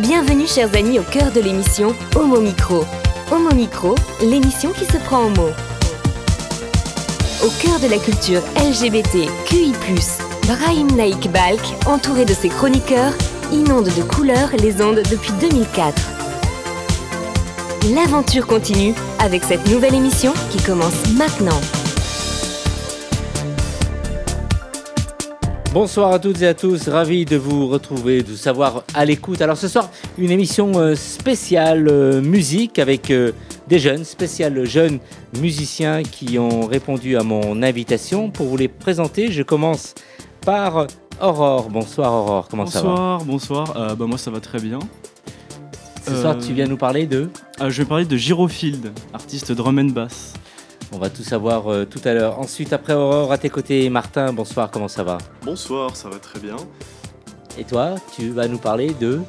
Bienvenue chers amis au cœur de l'émission Homo Micro. Homo Micro, l'émission qui se prend en mots. Au cœur de la culture LGBT, QI+, Brahim Naik Balk, entouré de ses chroniqueurs, inonde de couleurs les ondes depuis 2004. L'aventure continue avec cette nouvelle émission qui commence maintenant. Bonsoir à toutes et à tous, ravi de vous retrouver, de vous savoir à l'écoute. Alors ce soir, une émission euh, spéciale euh, musique avec euh, des jeunes, spéciales jeunes musiciens qui ont répondu à mon invitation. Pour vous les présenter, je commence par Aurore. Bonsoir Aurore, comment ça va Bonsoir, bonsoir. Euh, bah, moi ça va très bien. Ce soir, tu viens nous parler de... Je vais parler de Girofield, artiste drum and bass. On va tout savoir euh, tout à l'heure. Ensuite, après Aurore, à tes côtés, Martin, bonsoir, comment ça va Bonsoir, ça va très bien. Et toi, tu vas nous parler de...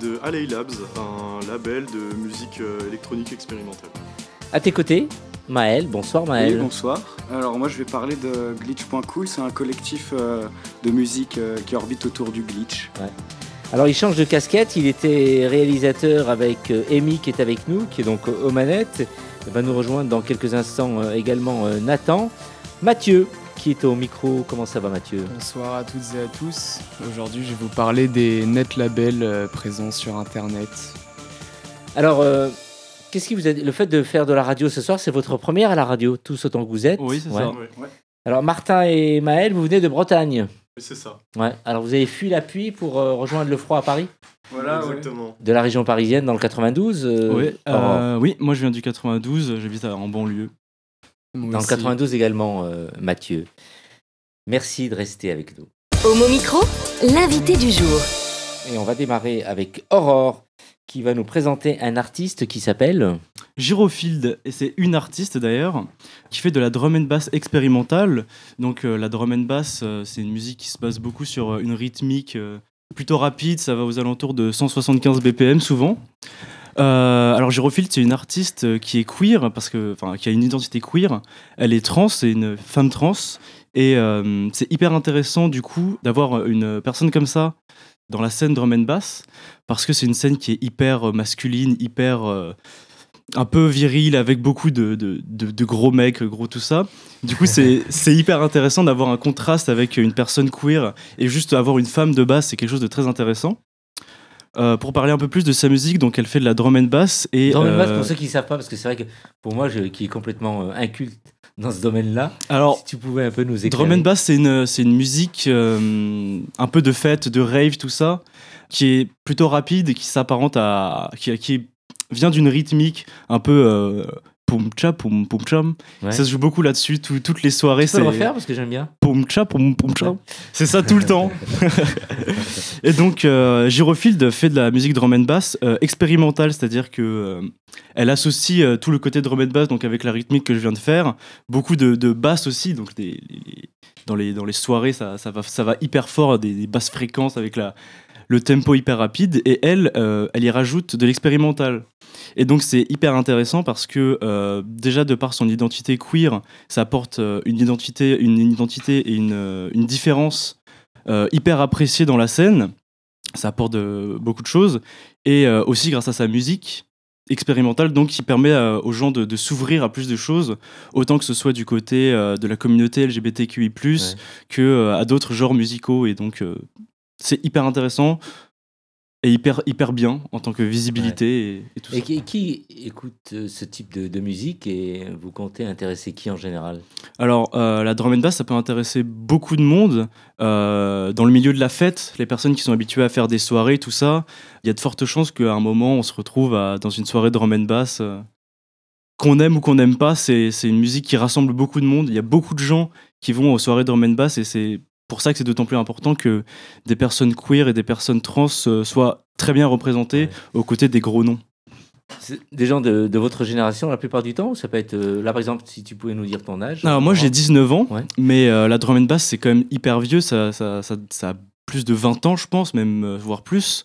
De Alley Labs, un label de musique euh, électronique expérimentale. À tes côtés, Maël, bonsoir Oui, Maël. bonsoir. Alors moi je vais parler de Glitch.cool, c'est un collectif euh, de musique euh, qui orbite autour du glitch. Alors il change de casquette, il était réalisateur avec euh, Amy qui est avec nous, qui est donc aux manettes. Va nous rejoindre dans quelques instants euh, également euh, Nathan. Mathieu qui est au micro, comment ça va Mathieu? Bonsoir à toutes et à tous. Aujourd'hui, je vais vous parler des net labels euh, présents sur Internet. Alors, euh, qu'est-ce qui vous a dit? Le fait de faire de la radio ce soir, c'est votre première à la radio, tous autant que vous êtes Oui, c'est Ouais. ça. Ouais, Alors Martin et Maël, vous venez de Bretagne. C'est ça. Ouais. Alors vous avez fui la pluie pour euh, rejoindre le froid à Paris? Voilà, Exactement. De la région parisienne dans le 92 euh, Oui, euh, oui, moi je viens du 92, j'habite à- en banlieue. Moi Dans le aussi. 92 également, euh, Mathieu. Merci de rester avec nous. Homo Micro, l'invité du jour. Et on va démarrer avec Aurore, qui va nous présenter un artiste qui s'appelle... Girofield, et c'est une artiste d'ailleurs, qui fait de la drum and bass expérimentale. Donc euh, la drum and bass, euh, c'est une musique qui se base beaucoup sur euh, une rythmique plutôt rapide, ça va aux alentours de 175 BPM souvent. Alors Girofield, c'est une artiste qui est queer, parce que, qui a une identité queer. Elle est trans, c'est une femme trans, et c'est hyper intéressant du coup d'avoir une personne comme ça dans la scène drum and bass, parce que c'est une scène qui est hyper euh, masculine, hyper euh, un peu viril avec beaucoup de, de, de- de gros mecs, gros tout ça. Du coup, c'est c'est hyper intéressant d'avoir un contraste avec une personne queer et juste avoir une femme de basse, c'est quelque chose de très intéressant. Euh, pour parler un peu plus de sa musique, donc elle fait de la drum and bass et Drum and bass, pour ceux qui ne savent pas, parce que c'est vrai que pour moi, je, qui est complètement inculte dans ce domaine-là, alors si tu pouvais un peu nous éclairer. Drum and bass, c'est une, c'est une musique euh, un peu de fête, de rave, tout ça, qui est plutôt rapide et qui s'apparente à. qui, qui vient d'une rythmique un peu. Euh, Poum cha poum poum cham. Ouais. Ça se joue beaucoup là-dessus, tout- toutes les soirées. Tu peux c'est le refaire parce que j'aime bien. poum cha poum poum cham. C'est ça tout le temps. Et donc, euh, Girofield fait de la musique drum and bass euh, expérimentale, c'est-à-dire que euh, elle associe euh, tout le côté drum and bass, donc avec la rythmique que je viens de faire, beaucoup de, de basses aussi, donc des- les- dans, les, dans les soirées, ça, ça va, ça va hyper fort, des, des basses fréquences avec la, le tempo hyper rapide, et elle, euh, elle y rajoute de l'expérimental. Et donc c'est hyper intéressant parce que euh, déjà de par son identité queer, ça apporte euh, une identité, une identité et une, une différence hyper appréciée dans la scène. Ça apporte beaucoup de choses. Et aussi grâce à sa musique expérimentale, donc qui permet euh, aux gens de, de s'ouvrir à plus de choses, autant que ce soit du côté euh, de la communauté LGBTQI+, Ouais. que euh, à d'autres genres musicaux. Et donc c'est hyper intéressant et hyper, hyper bien en tant que visibilité et, et tout Et ça. qui, qui écoute euh, ce type de, de musique et vous comptez intéresser qui en général? Alors, euh, la drum and bass, ça peut intéresser beaucoup de monde. Euh, dans le milieu de la fête, les personnes qui sont habituées à faire des soirées, tout ça, il y a de fortes chances qu'à un moment, on se retrouve à- dans une soirée drum and bass. euh, qu'on aime ou qu'on n'aime pas, c'est c'est une musique qui rassemble beaucoup de monde. Il y a beaucoup de gens qui vont aux soirées drum and bass et c'est pour ça que c'est d'autant plus important que des personnes queer et des personnes trans euh, soient très bien représentées Ouais. aux côtés des gros noms. Des gens de, de votre génération la plupart du temps ou ça peut être euh, là par exemple si tu pouvais nous dire ton âge? Alors moi j'ai 19 ans, Ouais. mais euh, la drum and bass c'est quand même hyper vieux, ça, ça, ça, ça a plus de 20 ans je pense, même euh, voire plus.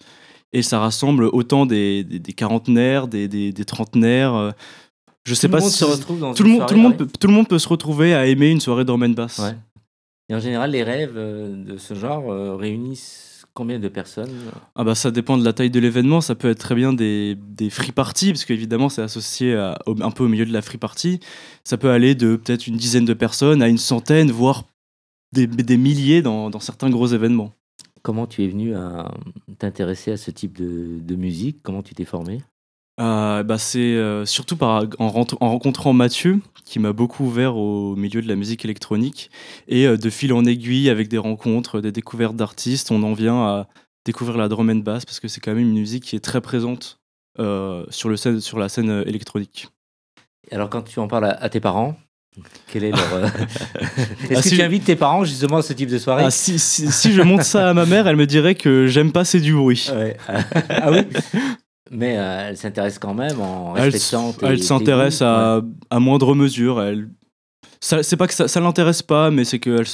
Et ça rassemble autant des, des, des quarantenaires, des, des, des trentenaires. je sais Tout pas le monde si se retrouve dans tout le monde, tout le monde, peut, tout le monde peut se retrouver à aimer une soirée drum and bass. Ouais. Et en général, les rêves euh, de ce genre euh, réunissent combien de personnes? Ah bah ça dépend de la taille de l'événement, ça peut être très bien des, des free parties, parce qu'évidemment c'est associé à- un peu au milieu de la free party. Ça peut aller de peut-être une dizaine de personnes à une centaine, voire des, des milliers dans, dans certains gros événements. Comment tu es venu à t'intéresser à ce type de, de musique? Comment tu t'es formé? Bah c'est euh, surtout par, en, rencontrant Mathieu, qui m'a beaucoup ouvert au milieu de la musique électronique, et euh, de fil en aiguille, avec des rencontres, des découvertes d'artistes, on en vient à découvrir la drum and bass, parce que c'est quand même une musique qui est très présente euh, sur, le scène, sur la scène euh, électronique. Alors quand tu en parles à, à tes parents, quel est leur... euh, Est-ce Ah, que si- tu invites tes parents justement à ce type de soirée? Ah, si, si, si je montre ça à ma mère, elle me dirait que j'aime pas c'est du bruit. Ouais. ah oui? Mais euh, elle s'intéresse quand même en Elle, respectant elle s'intéresse à, ouais. à moindre mesure. Elle, c'est pas que ça, ça l'intéresse pas, mais c'est qu'elle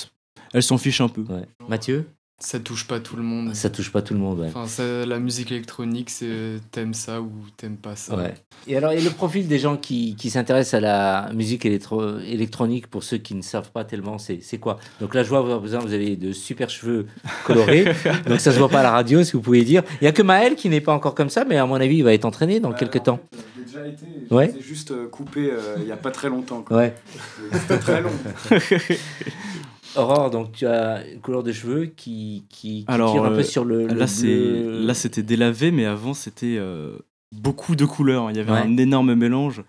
elle s'en fiche un peu. Ouais. Mathieu? Ça touche pas tout le monde. Ça touche pas tout le monde, ouais. Enfin, ça- la musique électronique, c'est t'aimes ça ou t'aimes pas ça. Ouais. Et alors, et le profil des gens qui, qui s'intéressent à la musique électro- électronique, pour ceux qui ne savent pas tellement, c'est c'est quoi? Donc là, je vois, vous avez de super cheveux colorés, donc ça se voit pas à la radio, si vous pouvez dire. Il y a que Maël qui n'est pas encore comme ça, mais à mon avis, il va être entraîné dans quelques temps. J'ai déjà été, Ouais. je les ai juste euh, coupé euh, il y a pas très longtemps. quoi. Ouais. C'était très long. Aurore, donc tu as une couleur de cheveux qui, qui, qui Alors, tire un peu euh, sur le, Là, c'était délavé, mais avant, c'était euh, beaucoup de couleurs. Il y avait Ouais. un énorme mélange.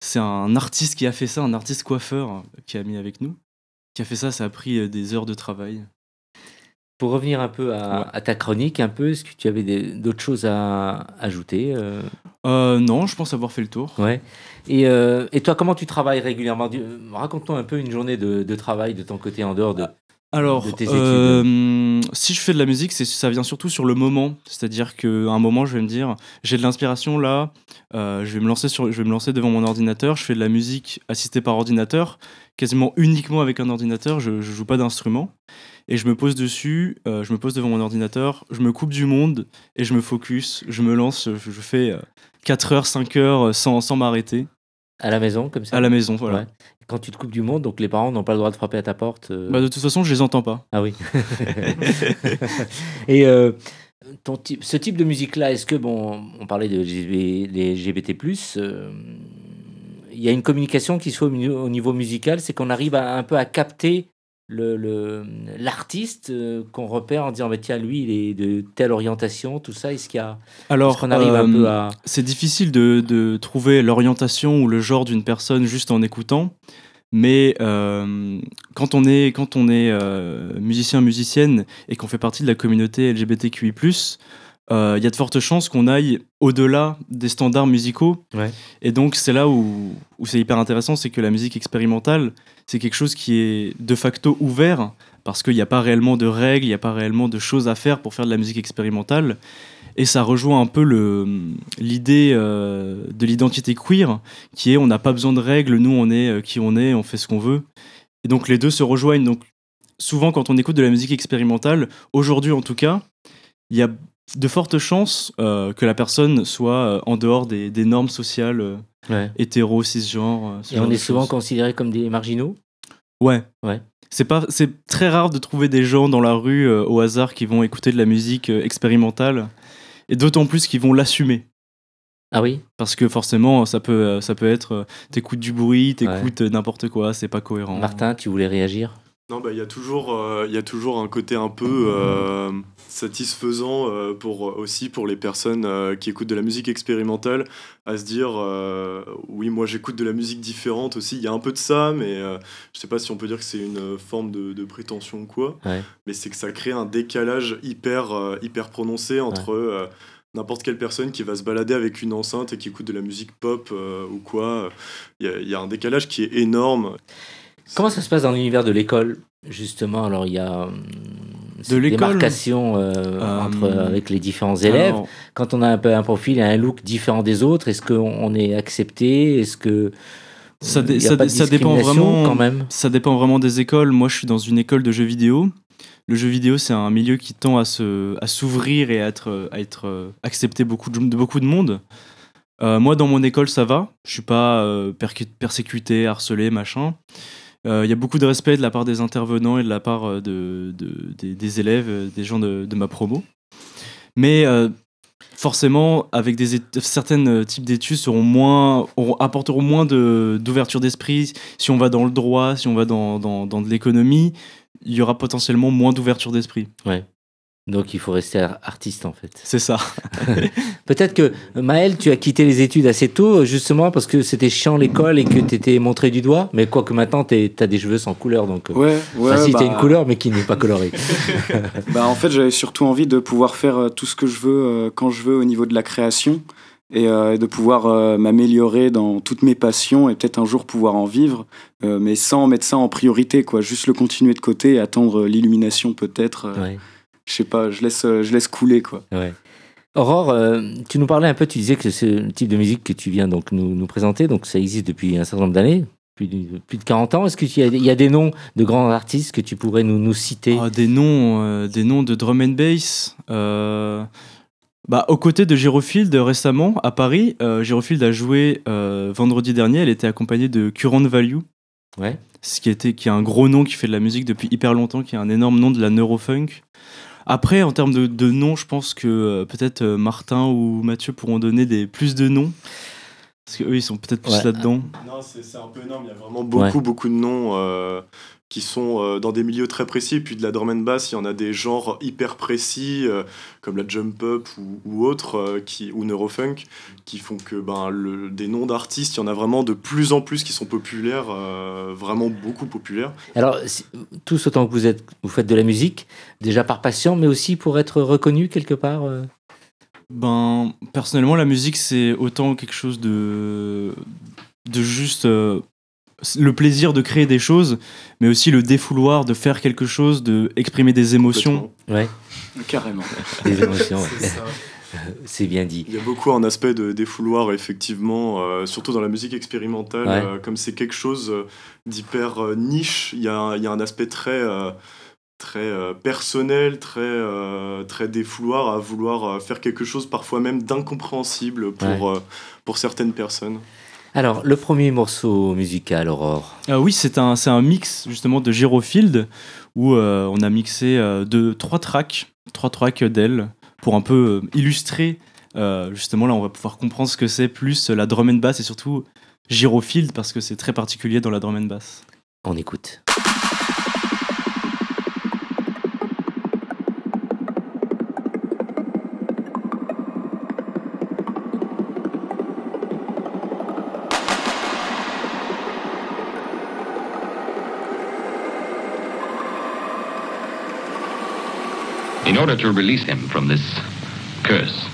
C'est un artiste qui a fait ça, un artiste coiffeur euh, qui a mis avec nous. Qui a fait ça, ça a pris des heures de travail. Pour revenir un peu à, Ouais. à ta chronique, un peu, est-ce que tu avais d'autres choses à ajouter euh, Euh, non, je pense avoir fait le tour. Ouais. Et, euh, et toi, comment tu travailles régulièrement? Raconte-nous un peu une journée de, de travail de ton côté en dehors de. Alors, de tes études. euh, si je fais de la musique, ça vient surtout sur le moment. C'est-à-dire qu'à un moment, je vais me dire, j'ai de l'inspiration là, je, vais me lancer sur, je vais me lancer devant mon ordinateur, je fais de la musique assistée par ordinateur, quasiment uniquement avec un ordinateur, je, je joue pas d'instrument. Et je me pose dessus, euh, je me pose devant mon ordinateur, je me coupe du monde et je me focus, je me lance, je, je fais euh, 4 heures, 5 heures euh, sans, sans m'arrêter À la maison, comme ça à la maison. Voilà. Ouais. Quand tu te coupes du monde, donc les parents n'ont pas le droit de frapper à ta porte. euh, Bah, de toute façon, je les entends pas. Ah oui. Et euh, ton type, ce type de musique-là, est-ce que, bon, on parlait de LGBT, euh, il y a une communication qui soit au niveau, au niveau musical, c'est qu'on arrive à, un peu à capter le- le- l'artiste euh, qu'on repère en disant bah, tiens, lui, il est de telle orientation, tout ça. Est-ce qu'il y a. Alors, qu'on arrive un euh, peu à. C'est difficile de, de trouver l'orientation ou le genre d'une personne juste en écoutant. Mais euh, quand on est, quand on est euh, musicien, musicienne et qu'on fait partie de la communauté LGBTQI, euh, il y a de fortes chances qu'on aille au-delà des standards musicaux. Ouais. Et donc, c'est là où, où c'est hyper intéressant c'est que la musique expérimentale, c'est quelque chose qui est de facto ouvert parce qu'il n'y a pas réellement de règles, il n'y a pas réellement de choses à faire pour faire de la musique expérimentale. Et ça rejoint un peu le- l'idée euh, de l'identité queer, qui est on n'a pas besoin de règles, nous on est euh, qui on est, on fait ce qu'on veut. Et donc les deux se rejoignent. Donc souvent quand on écoute de la musique expérimentale, aujourd'hui en tout cas, il y a de fortes chances euh, que la personne soit euh, en dehors des, des normes sociales euh, Ouais. hétéro, cisgenre. Et on est souvent considérés comme des marginaux? Ouais. Ouais. C'est pas, c'est très rare de trouver des gens dans la rue euh, au hasard qui vont écouter de la musique euh, expérimentale, et d'autant plus qu'ils vont l'assumer. Ah oui? Parce que forcément, ça peut, ça peut être, t'écoutes du bruit, t'écoutes n'importe quoi, c'est pas cohérent. Martin, tu voulais réagir? Non, bah, il y, a toujours, euh, y a toujours un côté un peu euh, satisfaisant euh, pour, aussi pour les personnes euh, qui écoutent de la musique expérimentale à se dire oui, moi j'écoute de la musique différente aussi. Il y a un peu de ça, mais je sais pas si on peut dire que c'est une forme de, de prétention ou quoi. Ouais. Mais c'est que ça crée un décalage hyper, hyper prononcé entre. N'importe quelle personne qui va se balader avec une enceinte et qui écoute de la musique pop euh, ou quoi, il y, a- il y a un décalage qui est énorme. Comment ça se passe dans l'univers de l'école Justement, alors il y a hum, cette l'école? démarcation euh, Euh, entre, avec les différents élèves. Alors, Quand on a un peu un profil et un look différent des autres, est-ce qu'on on est accepté? Est-ce que Ça dé- de dépend vraiment- quand même? ça dépend vraiment des écoles. Moi, je suis dans une école de jeux vidéo. Le jeu vidéo, c'est un milieu qui tend à se, à s'ouvrir et à être, à être euh, accepté beaucoup de, de beaucoup de monde. Euh, moi, dans mon école, ça va. Je suis pas persécuté, harcelé, machin. Il y a beaucoup de respect de la part des intervenants et de la part de, des, élèves, des gens de, ma promo. Mais forcément, avec des certains euh, types d'études seront moins, apporteront moins d'ouverture d'esprit. Si on va dans le droit, si on va dans, dans, dans de l'économie, il y aura potentiellement moins d'ouverture d'esprit. Ouais. Donc il faut rester artiste en fait. C'est ça. Peut-être que Maël, tu as quitté les études assez tôt, justement parce que c'était chiant l'école et que tu étais montré du doigt. Mais quoique maintenant, tu as des cheveux sans couleur. Donc, euh, ouais, ouais. Enfin, si, tu as une bah couleur, mais qui n'est pas colorée. bah, en fait, j'avais surtout envie de pouvoir faire euh, tout ce que je veux euh, quand je veux au niveau de la création et de pouvoir m'améliorer dans toutes mes passions et peut-être un jour pouvoir en vivre, mais sans mettre ça en priorité, quoi. Juste le continuer de côté et attendre l'illumination peut-être. Ouais je sais pas, je laisse, euh, je laisse couler quoi. Ouais. Aurore, euh, tu nous parlais un peu, tu disais que c'est le type de musique que tu viens donc nous, nous présenter, donc ça existe depuis un certain nombre d'années, plus de, plus de 40 ans. Est-ce qu'il y, y, a des noms de grands artistes que tu pourrais nous, nous citer? Ah, Des noms euh, des noms de drum and bass. bah, aux côtés de Girofield récemment à Paris, Girofield a joué vendredi dernier. Elle était accompagnée de Current Value. Ouais. Ce qui, était, qui est un gros nom qui fait de la musique depuis hyper longtemps, qui est un énorme nom de la neurofunk. Après, en termes de, de noms, je pense que euh, peut-être euh, Martin ou Mathieu pourront donner des, plus de noms. Parce qu'eux, ils sont peut-être plus là-dedans. Non, c'est un peu énorme. Il y a vraiment beaucoup, beaucoup de noms. Euh, qui sont euh, dans des milieux très précis. Et puis de la drum and bass, il y en a des genres hyper précis, euh, comme la jump up ou, ou autres, euh, qui, ou neurofunk, qui font que ben, le, des noms d'artistes, il y en a vraiment de plus en plus qui sont populaires, vraiment beaucoup populaires. Alors, tous autant que vous, êtes, vous faites de la musique, déjà par passion, mais aussi pour être reconnu quelque part ben, personnellement, la musique, c'est autant quelque chose de, de juste le plaisir de créer des choses, mais aussi le défouloir de faire quelque chose, de exprimer des émotions. Ouais. Carrément. Des émotions. C'est bien dit. Il y a beaucoup un aspect de défouloir, effectivement, euh, surtout dans la musique expérimentale. Euh, comme c'est quelque chose euh, d'hyper niche, il y, a, il y, a, un aspect très, très personnel, très, très défouloir à vouloir faire quelque chose parfois même d'incompréhensible pour, pour certaines personnes. Alors, le premier morceau musical, Aurore ah Oui, c'est un, un mix justement de Girofield où euh, on a mixé euh, de, trois tracks, trois tracks d'elle pour un peu euh, illustrer. justement, là, on va pouvoir comprendre ce que c'est plus la drum and bass et surtout Girofield parce que c'est très particulier dans la drum and bass. On écoute. Order to release him from this curse.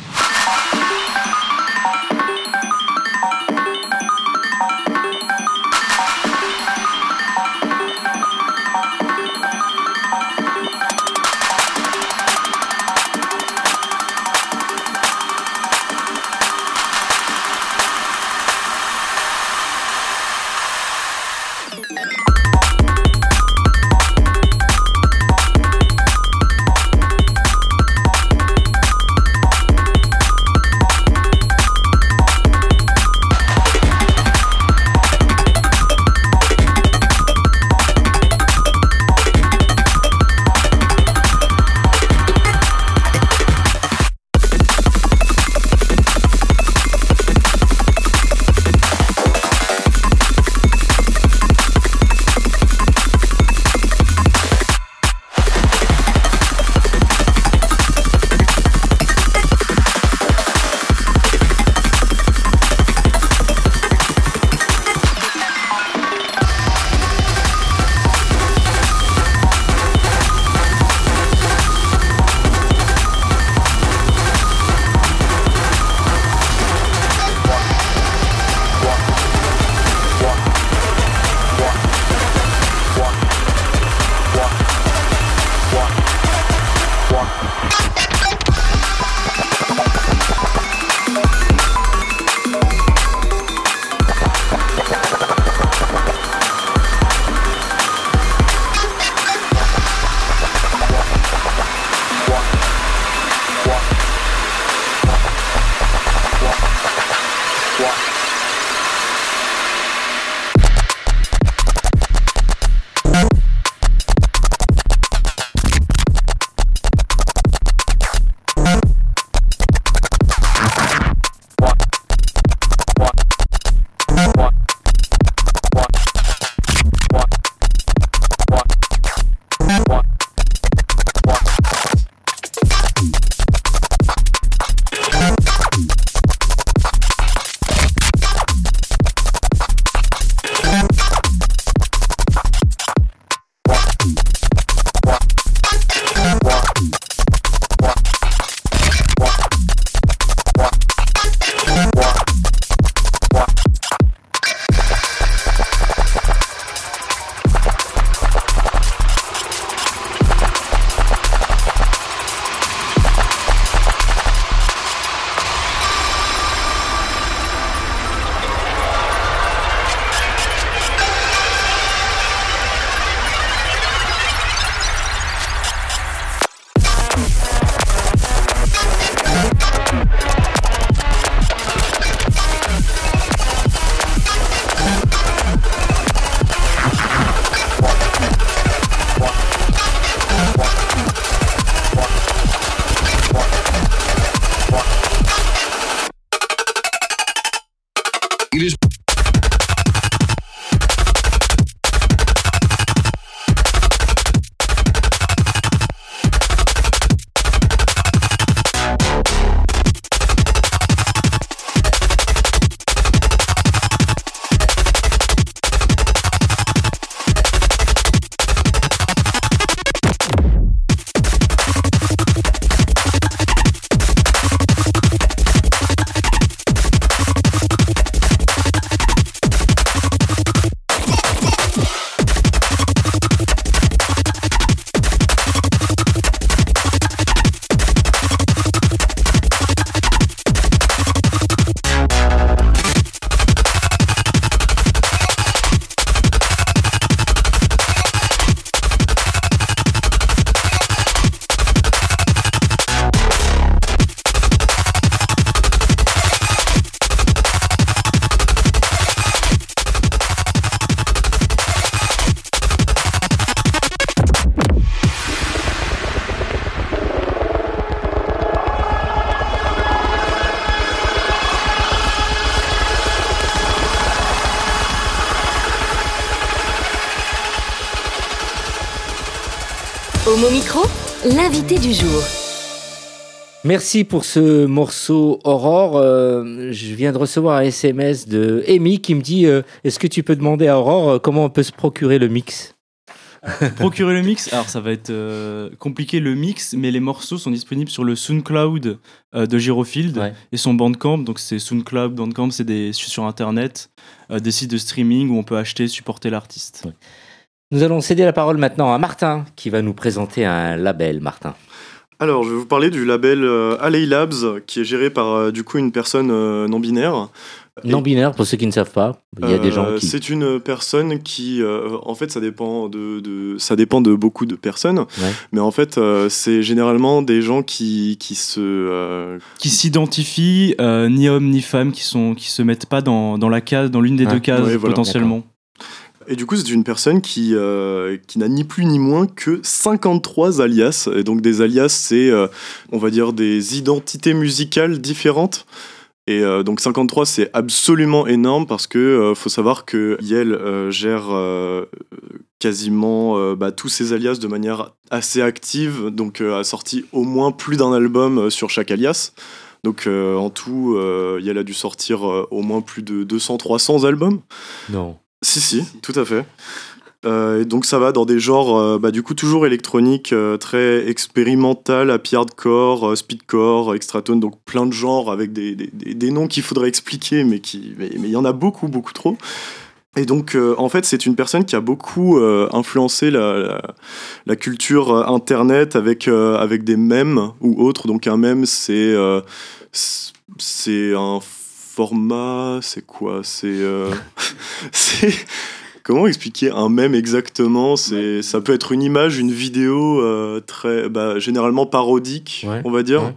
L'invité du jour. Merci pour ce morceau Aurore. Euh, je viens de recevoir un SMS de Amy qui me dit euh, Est-ce que tu peux demander à Aurore euh, comment on peut se procurer le mix? Procurer le mix, alors ça va être euh, compliqué le mix, mais les morceaux sont disponibles sur le SoundCloud euh, de Girofield Ouais. et son Bandcamp. Donc c'est SoundCloud, Bandcamp, c'est des sur internet, euh, des sites de streaming où on peut acheter, supporter l'artiste. Nous allons céder la parole maintenant à Martin qui va nous présenter un label. Martin. Alors, je vais vous parler du label euh, Alley Labs, qui est géré par euh, du coup une personne euh, non binaire. Et- Non binaire, pour ceux qui ne savent pas, il y a des gens Euh, qui. C'est une personne qui, euh, en fait, ça dépend de, de- ça dépend de beaucoup de personnes, mais en fait, euh, c'est généralement des gens qui, qui se, euh, Qui s'identifient, euh, ni hommes ni femmes, qui sont qui se mettent pas dans, dans la case, dans l'une des Ah, deux cases ouais, voilà. potentiellement. Et du coup, c'est une personne qui, euh, qui n'a ni plus ni moins que 53 alias, et donc des alias, c'est, euh, on va dire, des identités musicales différentes. Et euh, donc 53, c'est absolument énorme parce que faut savoir que Yel gère quasiment bah, tous ses alias de manière assez active, donc a sorti au moins plus d'un album sur chaque alias. Donc en tout, Yel a dû sortir au moins plus de 200-300 albums. Non. Si, si, tout à fait. Euh, donc ça va dans des genres, euh, bah, du coup toujours électroniques, euh, très expérimental, happy hardcore, euh, speedcore, extratone, donc plein de genres avec des, des- des- noms qu'il faudrait expliquer, mais qui, mais mais il y en a beaucoup, beaucoup trop. Et donc en fait c'est une personne qui a beaucoup influencé la, la, culture internet avec, avec des mèmes ou autres. Donc un mème c'est- c'est un format, c'est quoi C'est euh, c'est comment expliquer un mème exactement? C'est ça peut être une image, une vidéo euh, très bah, généralement parodique, Ouais, on va dire. ouais.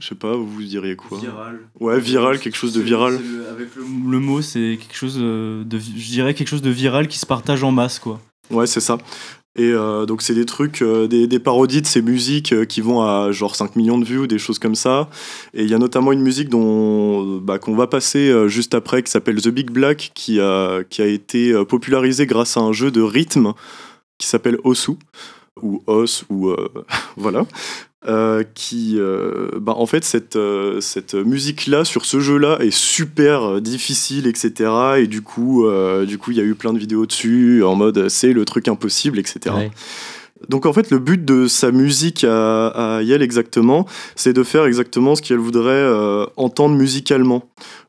Je sais pas, vous diriez quoi? Viral. Ouais, viral, quelque chose de viral. le- avec le, le mot, c'est quelque chose euh, de, je dirais quelque chose de viral qui se partage en masse, quoi. Ouais, c'est ça. Et euh, donc, c'est des trucs, euh, des, parodies de ces musiques euh, qui vont à genre 5 millions de vues ou des choses comme ça. Et il y a notamment une musique dont bah, qu'on va passer juste après qui s'appelle The Big Black qui a, qui a été popularisée grâce à un jeu de rythme qui s'appelle Osu ou Os ou euh, voilà. Euh, qui, euh, bah, en fait, cette, cette musique-là sur ce jeu-là est super difficile, etc. Et du coup, du coup, il y a eu plein de vidéos dessus en mode c'est le truc impossible, etc. Ouais. Donc en fait, le but de sa musique à, à Yel exactement, c'est de faire exactement ce qu'elle voudrait euh, entendre musicalement.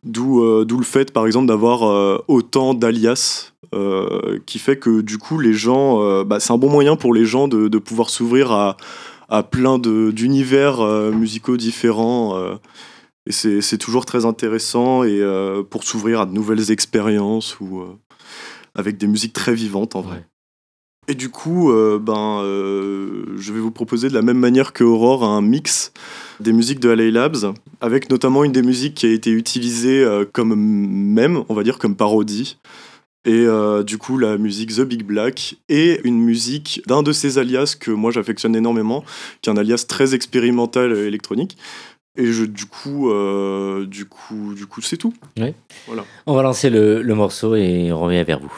D'où euh, le fait, par exemple, d'avoir euh, autant d'alias. Euh, qui fait que du coup les gens, euh, bah, c'est un bon moyen pour les gens de, de pouvoir s'ouvrir à, à plein d'univers euh, musicaux différents. et c'est toujours très intéressant et pour s'ouvrir à de nouvelles expériences ou avec des musiques très vivantes en vrai. Ouais. Et du coup, ben, je vais vous proposer de la même manière que Aurore un mix des musiques de LA Labs, avec notamment une des musiques qui a été utilisée comme même, on va dire comme parodie. Et euh, du coup, la musique The Big Black et une musique d'un de ces alias que moi j'affectionne énormément, qui est un alias très expérimental et électronique. Et je, du coup, euh, du coup, du coup, c'est tout. On va lancer le, le morceau et on revient vers vous.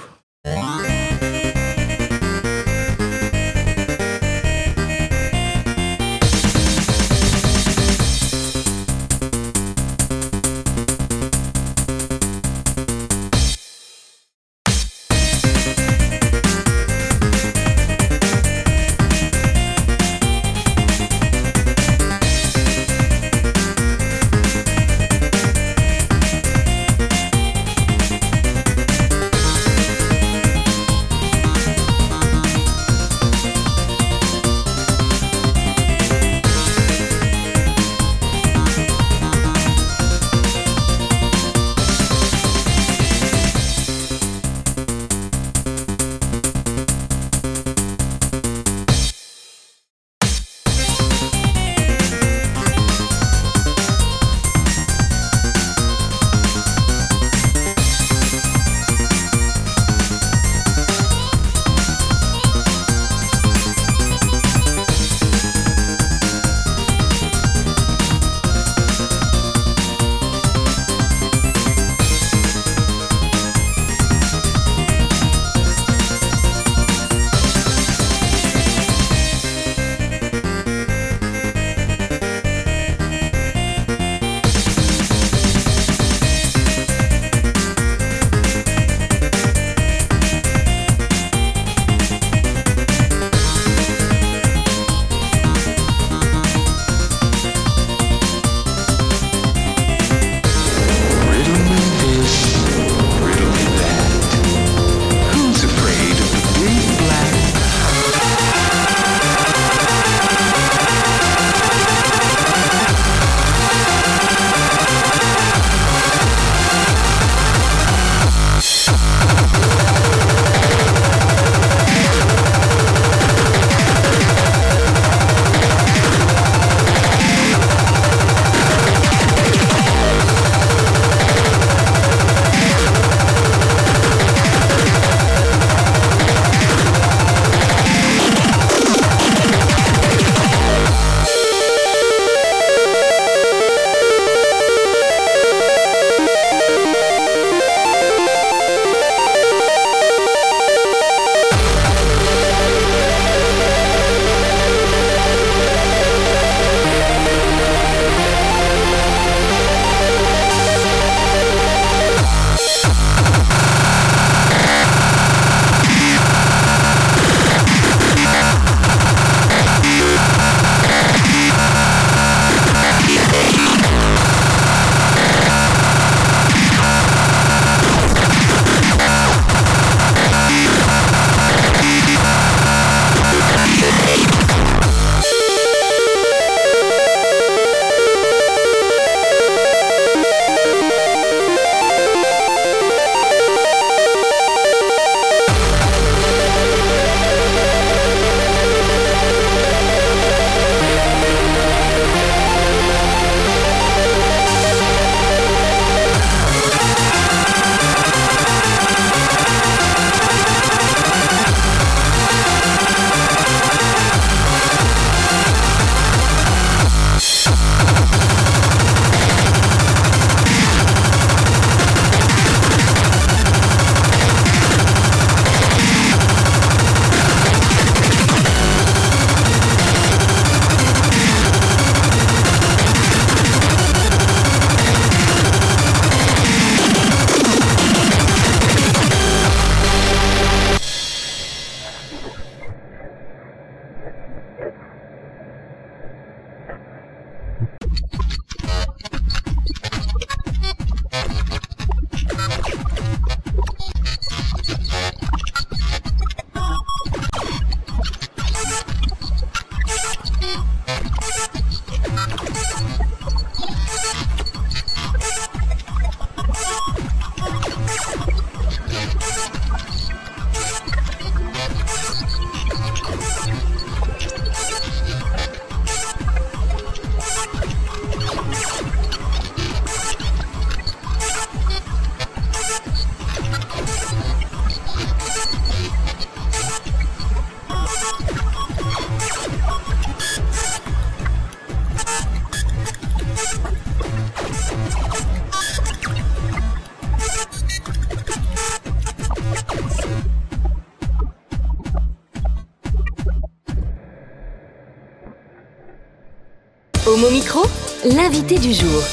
L'invité du jour.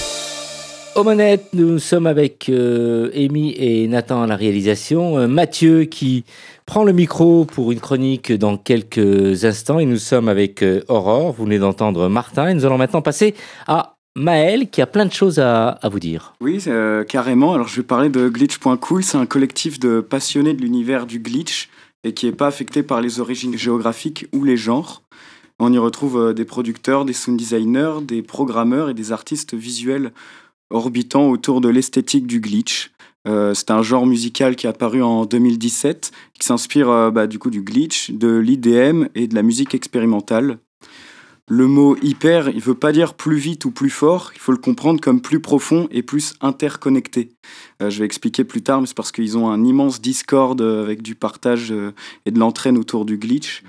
Aux manettes, nous sommes avec euh, Amy et Nathan à la réalisation. Euh, Mathieu qui prend le micro pour une chronique dans quelques instants. Et nous sommes avec euh, Aurore. Vous venez d'entendre Martin. Et nous allons maintenant passer à Maël qui a plein de choses à, à vous dire. Oui, euh, carrément. Alors, je vais parler de Glitch.cool. C'est un collectif de passionnés de l'univers du glitch et qui n'est pas affecté par les origines géographiques ou les genres. On y retrouve euh, des producteurs, des sound designers, des programmeurs et des artistes visuels orbitant autour de l'esthétique du glitch. Euh, c'est un genre musical qui est apparu en 2017, qui s'inspire euh, bah, du coup du glitch, de l'IDM et de la musique expérimentale. Le mot hyper, il veut pas dire plus vite ou plus fort, il faut le comprendre comme plus profond et plus interconnecté. Je vais expliquer plus tard, mais c'est parce qu'ils ont un immense Discord avec du partage et de l'entraîne autour du glitch.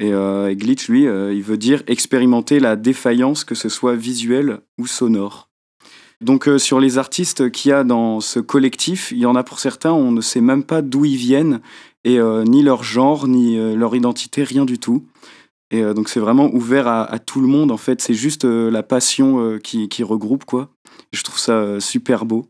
Et, euh, et glitch, lui, euh, il veut dire expérimenter la défaillance, que ce soit visuelle ou sonore. Donc euh, sur les artistes qu'il y a dans ce collectif, il y en a pour certains, on ne sait même pas d'où ils viennent, et ni leur genre, ni leur identité, rien du tout. Et donc c'est vraiment ouvert à, tout le monde, en fait. C'est juste la passion qui, qui regroupe, quoi. Je trouve ça super beau.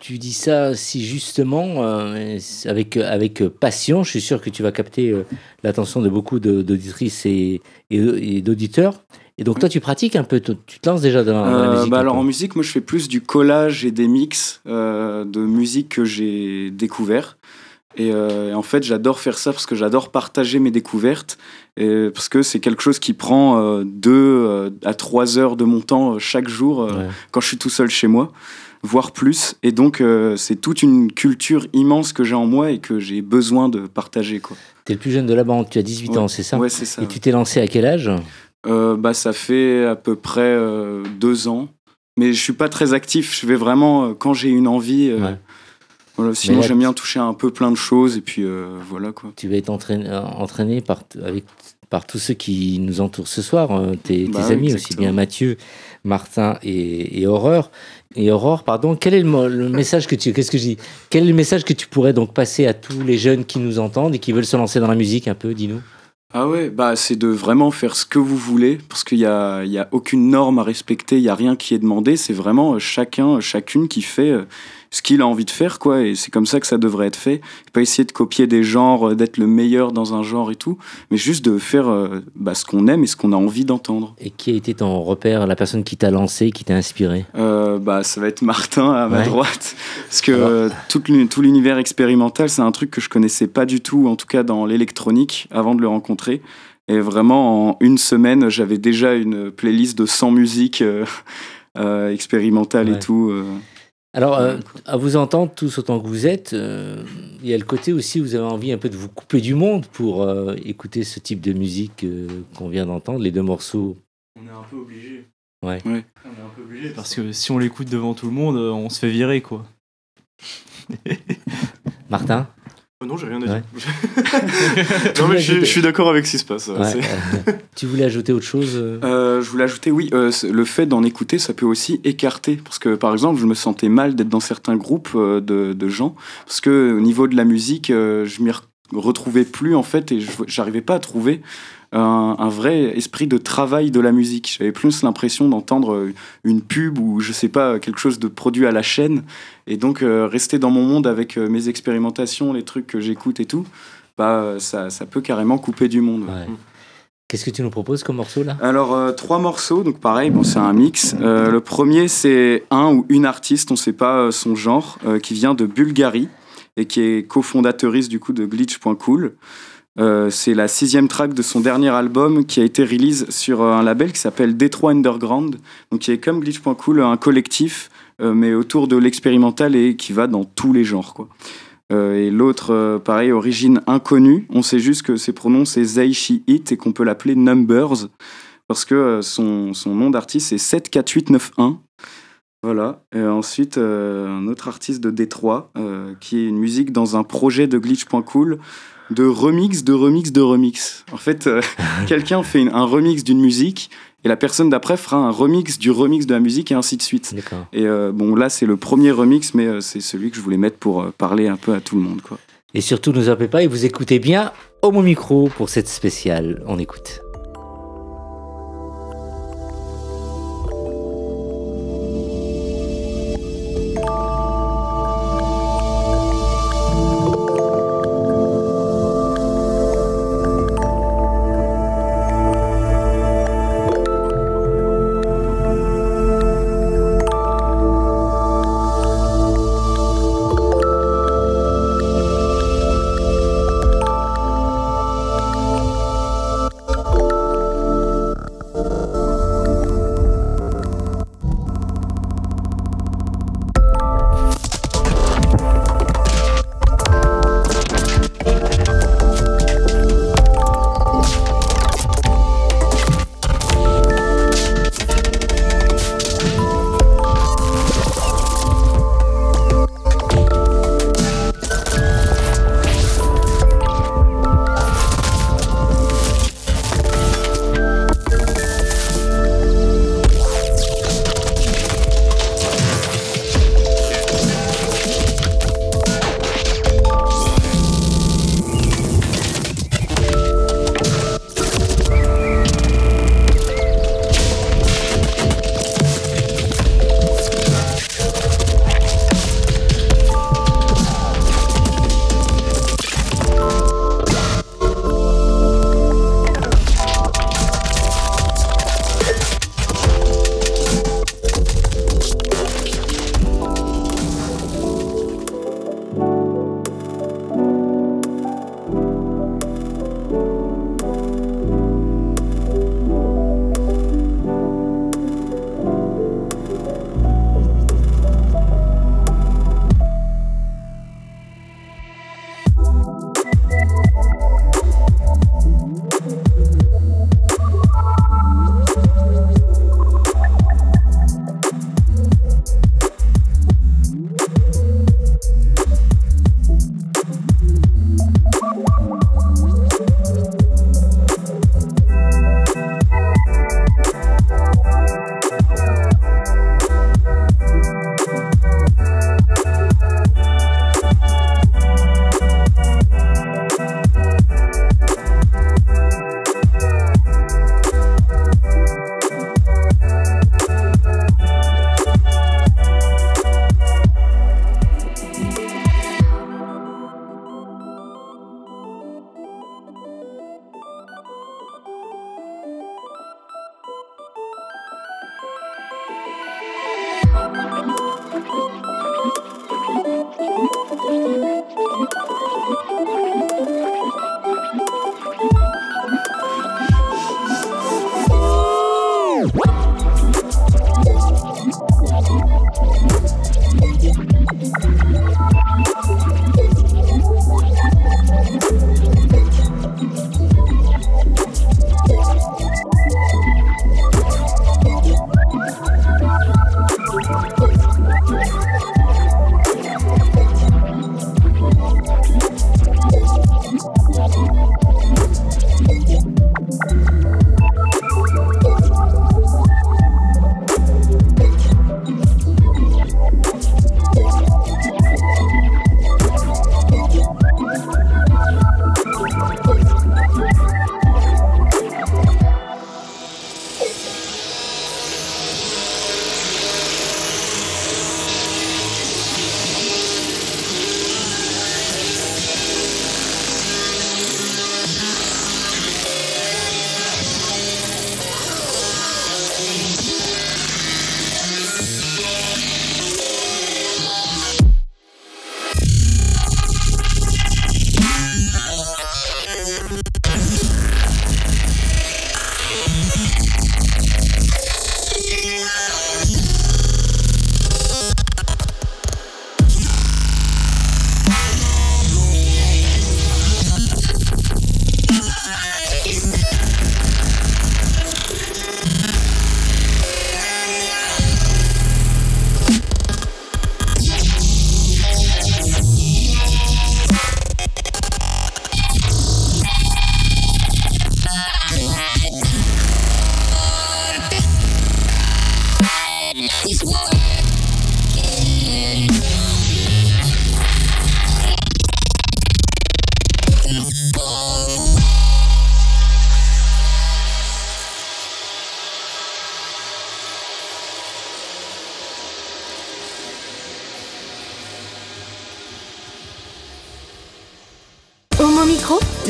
Tu dis ça si justement, euh, avec, avec passion. Je suis sûr que tu vas capter euh, l'attention de beaucoup d'auditrices et, et, et d'auditeurs. Et donc toi, tu pratiques un peu, tu te lances déjà dans, dans la Euh, musique. bah alors en musique, moi je fais plus du collage et des mix de musique que j'ai découvert. Et en fait, j'adore faire ça parce que j'adore partager mes découvertes. Et parce que c'est quelque chose qui prend euh, deux euh, à trois heures de mon temps chaque jour Ouais. quand je suis tout seul chez moi, voire plus. Et donc, euh, c'est toute une culture immense que j'ai en moi et que j'ai besoin de partager. Quoi. T'es le plus jeune de la bande, tu as 18 Ouais. ans, c'est ça Ouais, c'est ça. Et tu t'es lancé à quel âge? Euh, bah, ça fait à peu près euh, deux ans. Mais je suis pas très actif. Je vais vraiment quand j'ai une envie. Ouais. voilà. Sinon, j'aime bien toucher un peu plein de choses. Et puis voilà quoi. Tu vas être entraîné, entraîné par, avec, par tous ceux qui nous entourent ce soir, euh, tes, Bah tes oui, amis, aussi bien Mathieu, Martin et, et Aurore. Et Aurore, pardon, quel est le, message que tu, pourrais donc passer à tous les jeunes qui nous entendent et qui veulent se lancer dans la musique un peu, dis-nous? Ah ouais, bah c'est de vraiment faire ce que vous voulez parce qu'il y a, il y a aucune norme à respecter. Il y a rien qui est demandé. C'est vraiment euh, chacun, chacune qui fait. Ce qu'il a envie de faire, quoi, et c'est comme ça que ça devrait être fait. Pas essayer de copier des genres, euh, d'être le meilleur dans un genre et tout, mais juste de faire euh, bah, ce qu'on aime et ce qu'on a envie d'entendre. Et qui a été ton repère, la personne qui t'a lancé, qui t'a inspiré? Euh, bah, ça va être Martin à ma Ouais. droite. Parce que Alors. tout l'uni- tout l'univers expérimental, c'est un truc que je connaissais pas du tout, en tout cas dans l'électronique, avant de le rencontrer. Et vraiment, en une semaine, j'avais déjà une playlist de 100 musiques euh, euh, expérimentales Ouais. et tout. euh. Alors, euh, à vous entendre tous autant que vous êtes, euh, il y a le côté aussi où vous avez envie un peu de vous couper du monde pour euh, écouter ce type de musique euh, qu'on vient d'entendre, les deux morceaux. On est un peu obligé. Ouais. Ouais. On est un peu obligé parce que si on l'écoute devant tout le monde, on se fait virer quoi. Martin? Non, j'ai rien à Ouais. dire. non, mais je, suis- je suis d'accord avec ce qui se passe. Ouais, euh, Tu voulais ajouter autre chose euh? Euh, je voulais ajouter, oui, euh, le fait d'en écouter, ça peut aussi écarter. Parce que, par exemple, je me sentais mal d'être dans certains groupes euh, de, de gens. Parce que, au niveau de la musique, euh, je m'y re- retrouvais plus, en fait, et je- j'arrivais pas à trouver un, un vrai esprit de travail de la musique. J'avais plus l'impression d'entendre euh, une pub ou, je sais pas, quelque chose de produit à la chaîne. Et donc, euh, rester dans mon monde avec euh, mes expérimentations, les trucs que j'écoute et tout, bah, ça, ça peut carrément couper du monde. ouais. Qu'est-ce que tu nous proposes comme morceau là? Alors, euh, trois morceaux, donc pareil, bon, c'est un mix. Euh, le premier, c'est un ou une artiste, on ne sait pas son genre, euh, qui vient de Bulgarie et qui est cofondatrice du coup de Glitch.cool. Euh, c'est la sixième track de son dernier album qui a été release sur euh, un label qui s'appelle Detroit Underground, donc qui est comme Glitch.cool, un collectif, euh, mais autour de l'expérimental et qui va dans tous les genres. Quoi. Et l'autre, pareil, origine inconnue. On sait juste que ses pronoms, c'est Zay She It et qu'on peut l'appeler Numbers parce que son, son nom d'artiste, c'est 74891. Voilà. Et ensuite, un autre artiste de Détroit qui est une musique dans un projet de Glitch.cool de remix, de remix, de remix. En fait, euh, quelqu'un fait une- un remix d'une musique et la personne d'après fera un remix du remix de la musique et ainsi de suite. D'accord. Et euh, bon, là, c'est le premier remix, mais euh, c'est celui que je voulais mettre pour parler un peu à tout le monde. Quoi. Et surtout, ne zappez pas et vous écoutez bien Homo Micro pour cette spéciale. On écoute.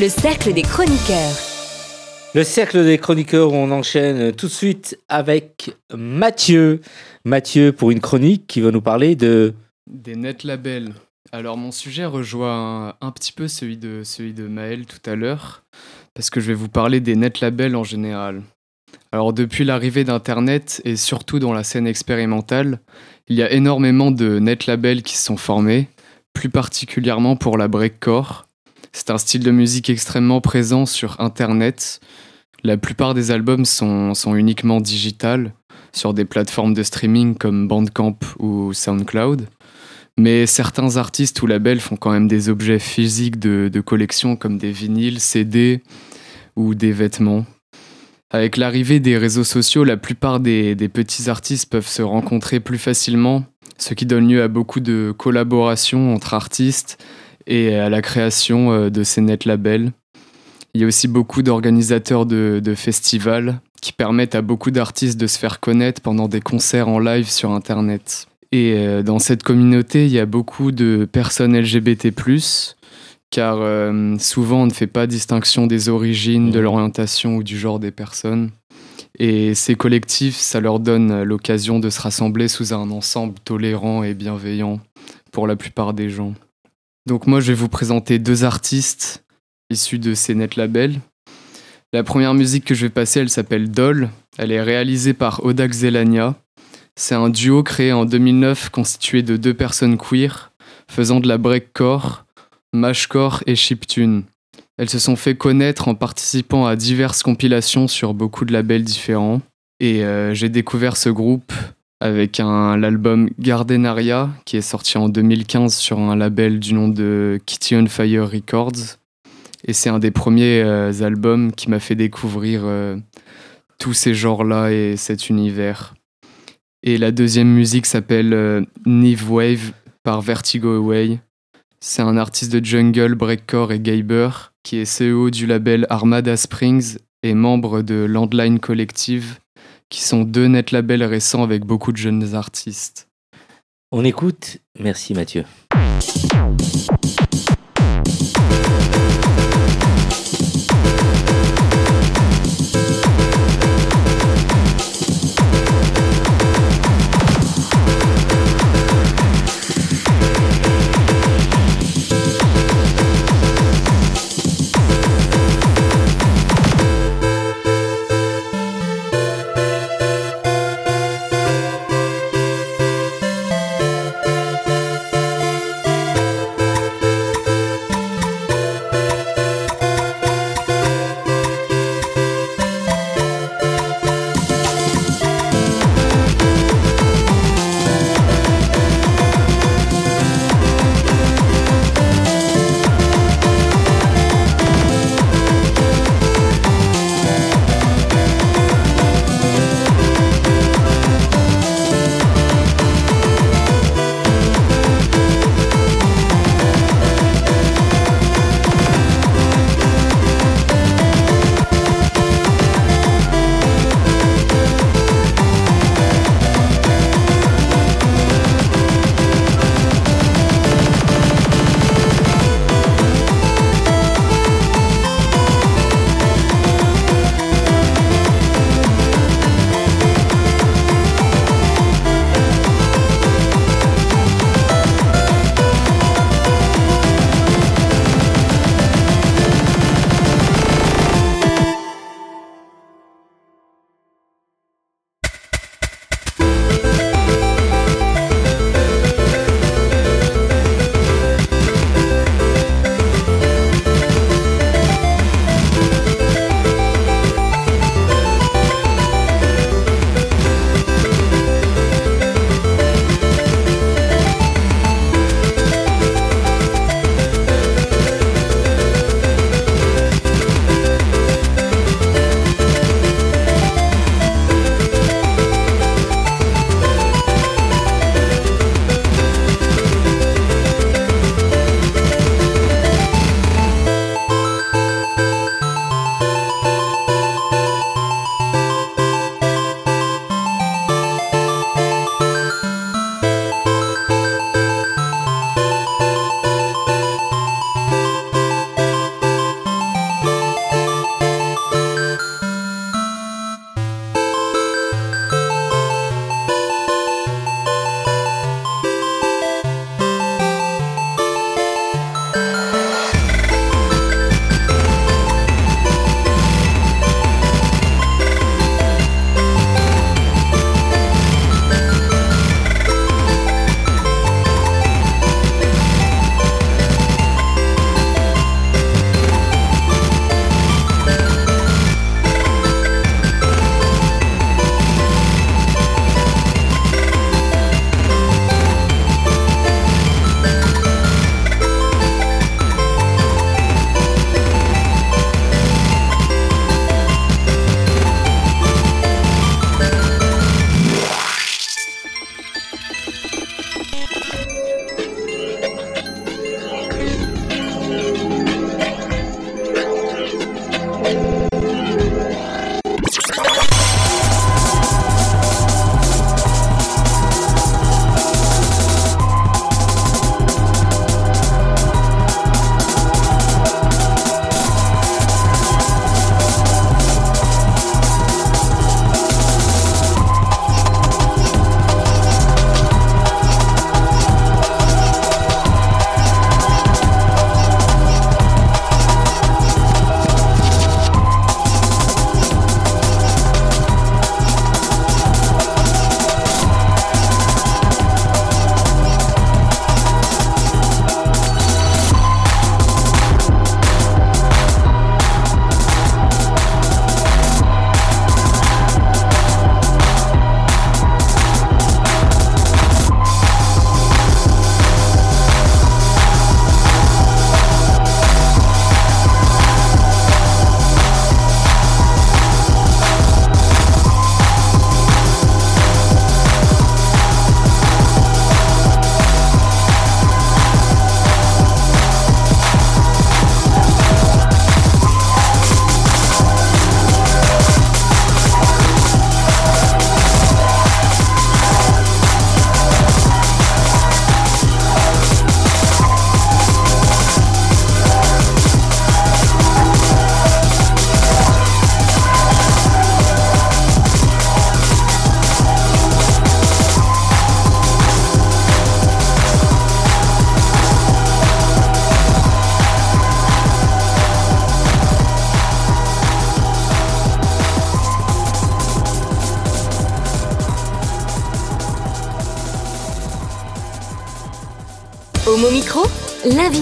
Le cercle des chroniqueurs. Le cercle des chroniqueurs, on enchaîne tout de suite avec Mathieu. Mathieu pour une chronique qui va nous parler de... Des net labels. Alors mon sujet rejoint un, petit peu celui de, celui de Maël tout à l'heure, parce que je vais vous parler des net labels en général. Alors depuis l'arrivée d'Internet et surtout dans la scène expérimentale, il y a énormément de net labels qui se sont formés, plus particulièrement pour la breakcore. C'est un style de musique extrêmement présent sur Internet, la plupart des albums sont, uniquement digital sur des plateformes de streaming comme Bandcamp ou SoundCloud. Mais certains artistes ou labels font quand même des objets physiques de, collection comme des vinyles, CD ou des vêtements. Avec l'arrivée des réseaux sociaux, la plupart des, des, petits artistes peuvent se rencontrer plus facilement, ce qui donne lieu à beaucoup de collaborations entre artistes et à la création euh, de ces net labels. Il y a aussi beaucoup d'organisateurs de, festivals qui permettent à beaucoup d'artistes de se faire connaître pendant des concerts en live sur Internet. Et euh, dans cette communauté, il y a beaucoup de personnes LGBT, car euh, souvent on ne fait pas distinction des origines, de l'orientation ou du genre des personnes. Et ces collectifs, ça leur donne l'occasion de se rassembler sous un ensemble tolérant et bienveillant pour la plupart des gens. Donc moi, je vais vous présenter deux artistes issus de ces net labels. La première musique que je vais passer, elle s'appelle Doll. Elle est réalisée par Oda Xelania. C'est un duo créé en 2009 constitué de deux personnes queer faisant de la breakcore, mashcore et chiptune. Elles se sont fait connaître en participant à diverses compilations sur beaucoup de labels différents. Et euh, j'ai découvert ce groupe avec l'album Gardenaria qui est sorti en 2015 sur un label du nom de Kitty on Fire Records. Et c'est un des premiers euh, albums qui m'a fait découvrir euh, tous ces genres-là et cet univers. Et la deuxième musique s'appelle euh, Nive Wave par Vertigo Away. C'est un artiste de jungle, breakcore et gayber qui est CEO du label Armada Springs et membre de Landline Collective, qui sont deux net labels récents avec beaucoup de jeunes artistes. On écoute. Merci Mathieu.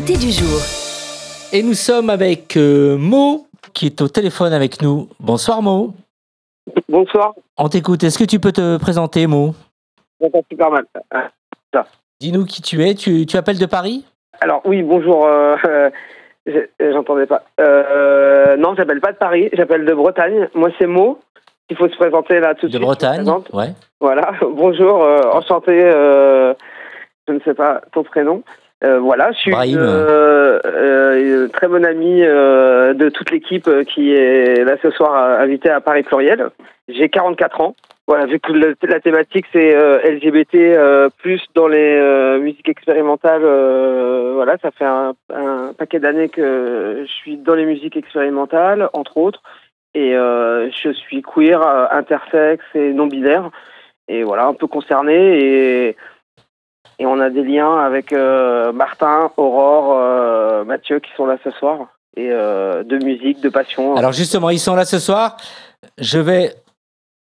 L'invité du jour. Et nous sommes avec euh, Mo qui est au téléphone avec nous. Bonsoir Mo. Bonsoir, On t'écoute. Est-ce que tu peux te présenter Mo? Super mal. Dis-nous qui tu es. Tu, tu appelles de Paris? Alors oui, bonjour, euh, euh, j'entendais pas. Euh, non, j'appelle pas de Paris, j'appelle de Bretagne. Moi c'est Mo, il faut se présenter là tout de, De suite. me Bretagne. Ouais. Voilà, bonjour, euh, enchanté, euh, je ne sais pas ton prénom. Euh, voilà, je suis Brahim. euh, euh, une très bonne amie euh, de toute l'équipe euh, qui est là ce soir euh, invitée à Paris Pluriel. J'ai 44 ans. Voilà, vu que le- la thématique c'est euh, LGBT euh, plus dans les euh, musiques expérimentales, euh, voilà, ça fait un, un paquet d'années que je suis dans les musiques expérimentales, entre autres, et euh, je suis queer, euh, intersexe et non binaire, et voilà, un peu concerné et et on a des liens avec euh, Martin, Aurore, euh, Mathieu qui sont là ce soir et euh, de musique, de passion. Alors justement, ils sont là ce soir. Je vais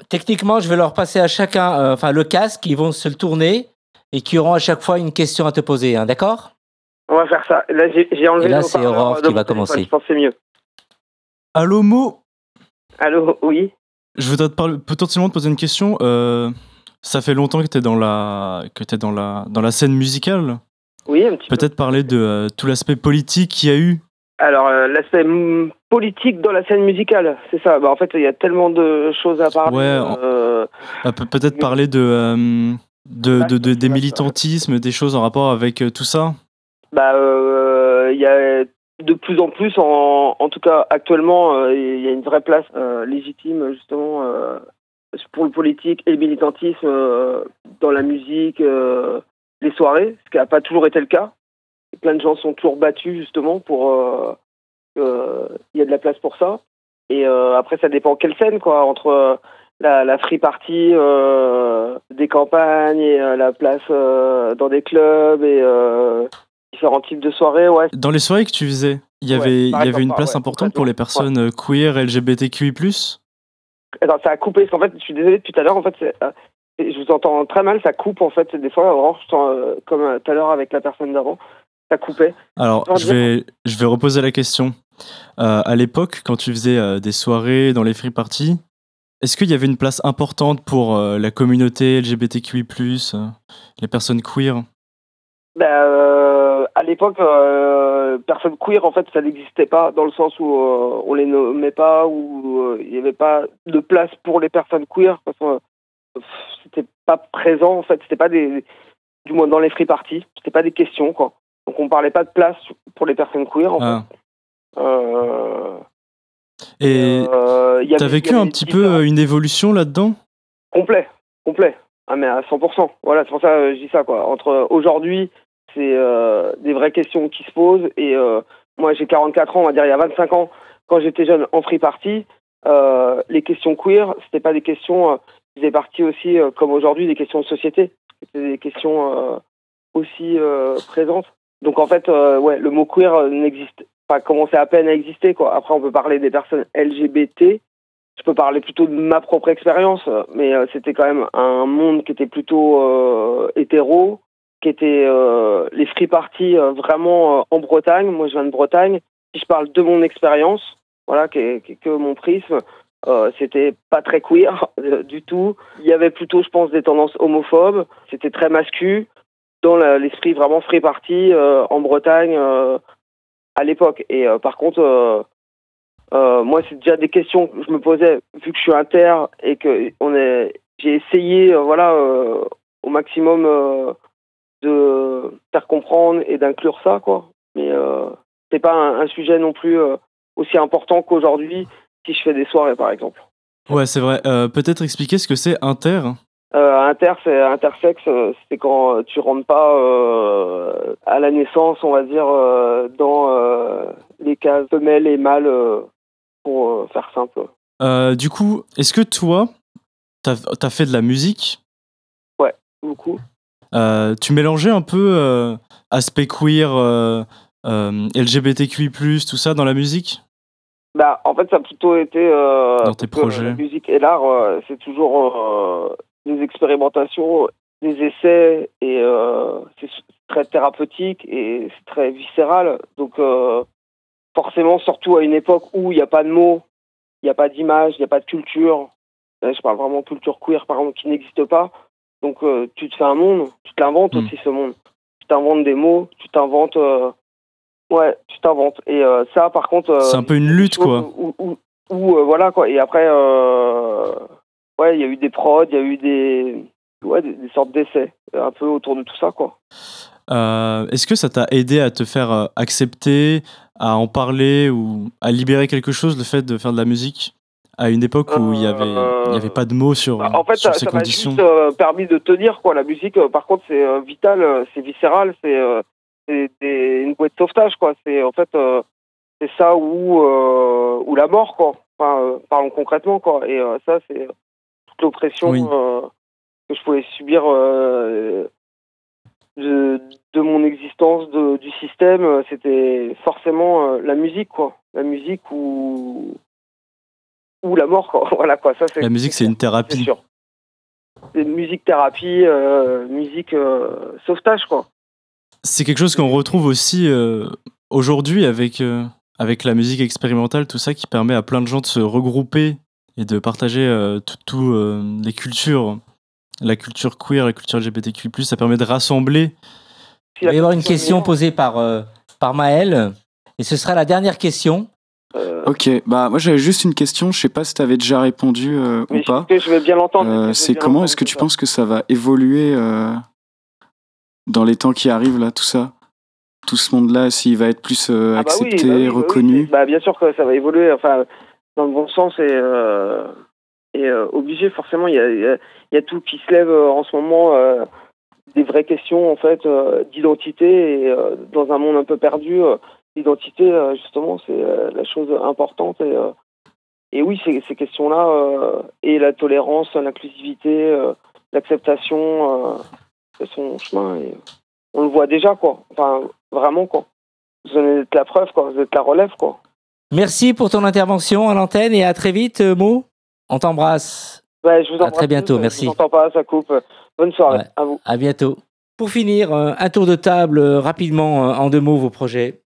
techniquement, je vais leur passer à chacun, euh, enfin le casque. Ils vont se le tourner et qui auront à chaque fois une question à te poser. hein, D'accord? On va faire ça. Là, j'ai enlevé Et là, c'est Aurore qui va commencer. Je pense que c'est mieux. Allô Mo? Allô, oui? Je voudrais te parler, potentiellement te poser une question. Euh, ça fait longtemps que tu es dans la, que t'es dans la, dans la scène musicale. Oui, un petit peu. Peut-être parler de euh, tout l'aspect politique qu'il y a eu. Alors, euh, l'aspect politique dans la scène musicale, c'est ça. Bah, en fait, il y a tellement de choses à parler. Ouais, en- euh, peut- Peut-être parler de, euh, de, de- de- des militantismes, des choses en rapport avec tout ça. bah, il y a de plus en plus, en, en tout cas actuellement, il y a une vraie place légitime justement pour le politique et le militantisme euh, dans la musique, euh, les soirées, ce qui n'a pas toujours été le cas. Et plein de gens sont toujours battus justement pour euh, que il y a de la place pour ça. Et après, ça dépend quelle scène, quoi, entre la, la free party euh, des campagnes et euh, la place euh, dans des clubs et différents types de soirées, ouais. Dans les soirées que tu faisais, il y Ouais, avait, il y avait une place ouais, importante pour les personnes queer, LGBTQI+. Attends, ça a coupé, parce qu'en fait, je suis désolé, depuis tout à l'heure, en fait, euh, je vous entends très mal, ça coupe, en fait, des fois, Orange, je sens, euh, comme euh, tout à l'heure avec la personne d'avant, ça coupait. Alors, je vais, je vais reposer la question. Euh, à l'époque, quand tu faisais euh, des soirées dans les free parties, est-ce qu'il y avait une place importante pour euh, la communauté LGBTQI+, les personnes queer? Ben, euh, à l'époque, euh, personne queer, en fait, ça n'existait pas, dans le sens où euh, on les nommait pas, où euh, il n'y avait pas de place pour les personnes queer, parce que euh, c'était pas présent, en fait, c'était pas des, du moins dans les free parties, c'était pas des questions, quoi. Donc on parlait pas de place pour les personnes queer, en Ah. fait. Euh, Et euh, il y t'as vécu un petit peu euh, une évolution là-dedans? Complet, complet. Ah mais à 100%. Voilà, c'est pour ça que je dis ça quoi. Entre aujourd'hui, c'est euh, des vraies questions qui se posent et euh, moi j'ai 44 ans, on va dire il y a 25 ans, quand j'étais jeune en free party, euh, les questions queer, c'était pas des questions qui faisaient partie aussi comme aujourd'hui des questions de société. C'était des questions aussi présentes. Donc en fait, ouais, le mot queer n'existe pas, commençait à peine à exister quoi. Après on peut parler des personnes LGBT, je peux parler plutôt de ma propre expérience, mais c'était quand même un monde qui était plutôt hétéro, qui était euh, les free parties euh, vraiment euh, en Bretagne. Moi, je viens de Bretagne. Si je parle de mon expérience, voilà, que mon prisme, c'était pas très queer du tout. Il y avait plutôt, je pense, des tendances homophobes. C'était très mascu dans l'esprit vraiment free party en Bretagne à l'époque. Et par contre. moi, c'est déjà des questions que je me posais vu que je suis inter et que. J'ai essayé, voilà, au maximum de faire comprendre et d'inclure ça, quoi. Mais euh, c'est pas un, un sujet non plus euh, aussi important qu'aujourd'hui si je fais des soirées, par exemple. Ouais, c'est vrai. Euh, Peut-être expliquer ce que c'est inter? Euh, inter, c'est intersexe, c'est quand tu rentres pas à la naissance, on va dire, dans les cases femelles et mâles, pour faire simple. Du coup, est-ce que toi, t'as as fait de la musique? Beaucoup. Euh, tu mélangeais un peu euh, aspect queer, euh, euh, LGBTQI+, tout ça dans la musique? Bah, en fait, ça a plutôt été. Dans tes projets. La musique et l'art, c'est toujours des expérimentations des essais et c'est très thérapeutique et c'est très viscéral. Donc forcément, surtout à une époque où il n'y a pas de mots, il n'y a pas d'image, il n'y a pas de culture. Là, je parle vraiment culture queer, par exemple, qui n'existe pas. Donc euh, tu te fais un monde, tu te l'inventes Mm. aussi ce monde. Tu t'inventes des mots, tu t'inventes... euh, ouais, tu t'inventes. Et euh, ça, par contre... C'est un peu une lutte, quoi. Euh, voilà, quoi. Et après, ouais, il y a eu des prods, il y a eu des... Ouais, des, des sortes d'essais, un peu autour de tout ça, quoi. Est-ce que ça t'a aidé à te faire accepter, à en parler ou à libérer quelque chose, le fait de faire de la musique? À une époque où il y avait, il y avait pas de mots sur, Bah, en fait, sur ça ces ça m'a conditions juste euh, permis de tenir, quoi. La musique, euh, par contre, c'est euh, vital, euh, c'est viscéral, c'est une bouée de sauvetage, quoi. C'est en fait, c'est ça ou ou la mort, quoi. Enfin, parlons concrètement, quoi. Et ça, c'est toute l'oppression Oui. que je pouvais subir de, de mon existence, de, du système. C'était forcément la musique, quoi. La musique ou ou la mort, quoi. Voilà, quoi. Ça, c'est La musique, c'est une thérapie. sûr. C'est musique thérapie, euh, musique euh, sauvetage, quoi. C'est quelque chose qu'on retrouve aussi euh, aujourd'hui avec, euh, avec la musique expérimentale, tout ça qui permet à plein de gens de se regrouper et de partager euh, tout- tout, euh, les cultures, la culture queer, la culture LGBTQ+, ça permet de rassembler. Il va y avoir une question posée par, euh, par Maël. Et ce sera la dernière question. Euh, Ok, bah moi j'avais juste une question, je sais pas si tu avais déjà répondu euh, ou pas. je, vais bien l'entendre. Euh, c'est comment est-ce que tu ça. penses que ça va évoluer dans les temps qui arrivent là, tout ça? Tout ce monde-là, s'il va être plus Ah bah accepté, bah oui, bah oui, reconnu? bah, bien sûr que ça va évoluer, enfin, dans le bon sens et, et obligé, forcément. Il y a, il y a- il y a tout qui se lève en ce moment, des vraies questions, en fait, euh, d'identité. Et euh, dans un monde un peu perdu, euh, l'identité, euh, justement, c'est euh, la chose importante. Et, euh, et oui, ces, ces questions-là, et la tolérance, l'inclusivité, l'acceptation, fait son chemin. Et on le voit déjà, quoi. Enfin, vraiment, quoi. Vous en êtes la preuve, quoi. Vous êtes la relève, quoi. Merci pour ton intervention à l'antenne et à très vite, Mo. On t'embrasse. Ouais, je vous À embrasse très bientôt, merci. Je vous pas, ça coupe. Bonne soirée Ouais. à vous. À bientôt. Pour finir, un tour de table rapidement, en deux mots, vos projets.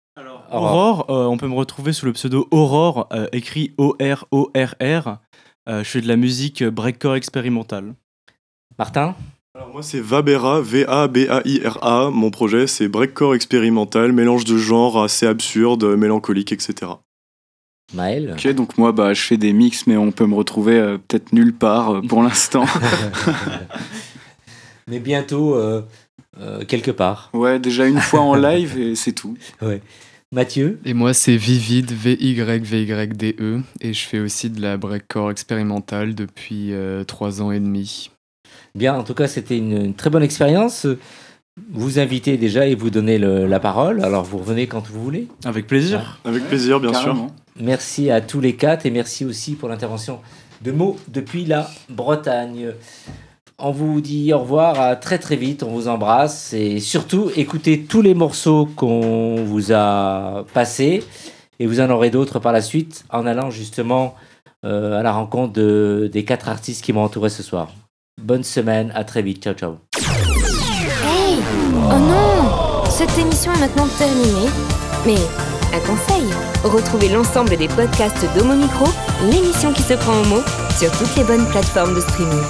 Aurore. Aurore, euh, on peut me retrouver sous le pseudo Aurore, euh, écrit O-R-O-R-R. Euh, je fais de la musique breakcore expérimentale. Martin? Alors moi c'est Vabera, V-A-B-A-I-R-A. Mon projet c'est breakcore expérimental, mélange de genres assez absurde, mélancolique, etc. Maël? Ok, donc moi bah, je fais des mix, mais on peut me retrouver euh, peut-être nulle part euh, pour l'instant. Mais bientôt, euh, euh, quelque part. ouais, déjà une fois en live et c'est tout. Mathieu Et moi, c'est Vivid, V-Y-V-Y-D-E. E, Et je fais aussi de la breakcore expérimentale depuis euh, trois ans et demi. Bien, en tout cas, c'était une, une très bonne expérience. Vous invitez déjà et vous donnez le- la parole. Alors, vous revenez quand vous voulez. Avec plaisir. Avec plaisir, bien sûr. Merci à tous les quatre et merci aussi pour l'intervention de Mo depuis la Bretagne. On vous dit au revoir, à très très vite, on vous embrasse et surtout écoutez tous les morceaux qu'on vous a passés et vous en aurez d'autres par la suite en allant justement euh, à la rencontre de- des quatre artistes qui m'ont entouré ce soir. Bonne semaine, à très vite, ciao ciao. Hey Oh non Cette émission est maintenant terminée. Mais un conseil retrouvez l'ensemble des podcasts d'Homo Micro, l'émission qui se prend au mot, sur toutes les bonnes plateformes de streaming.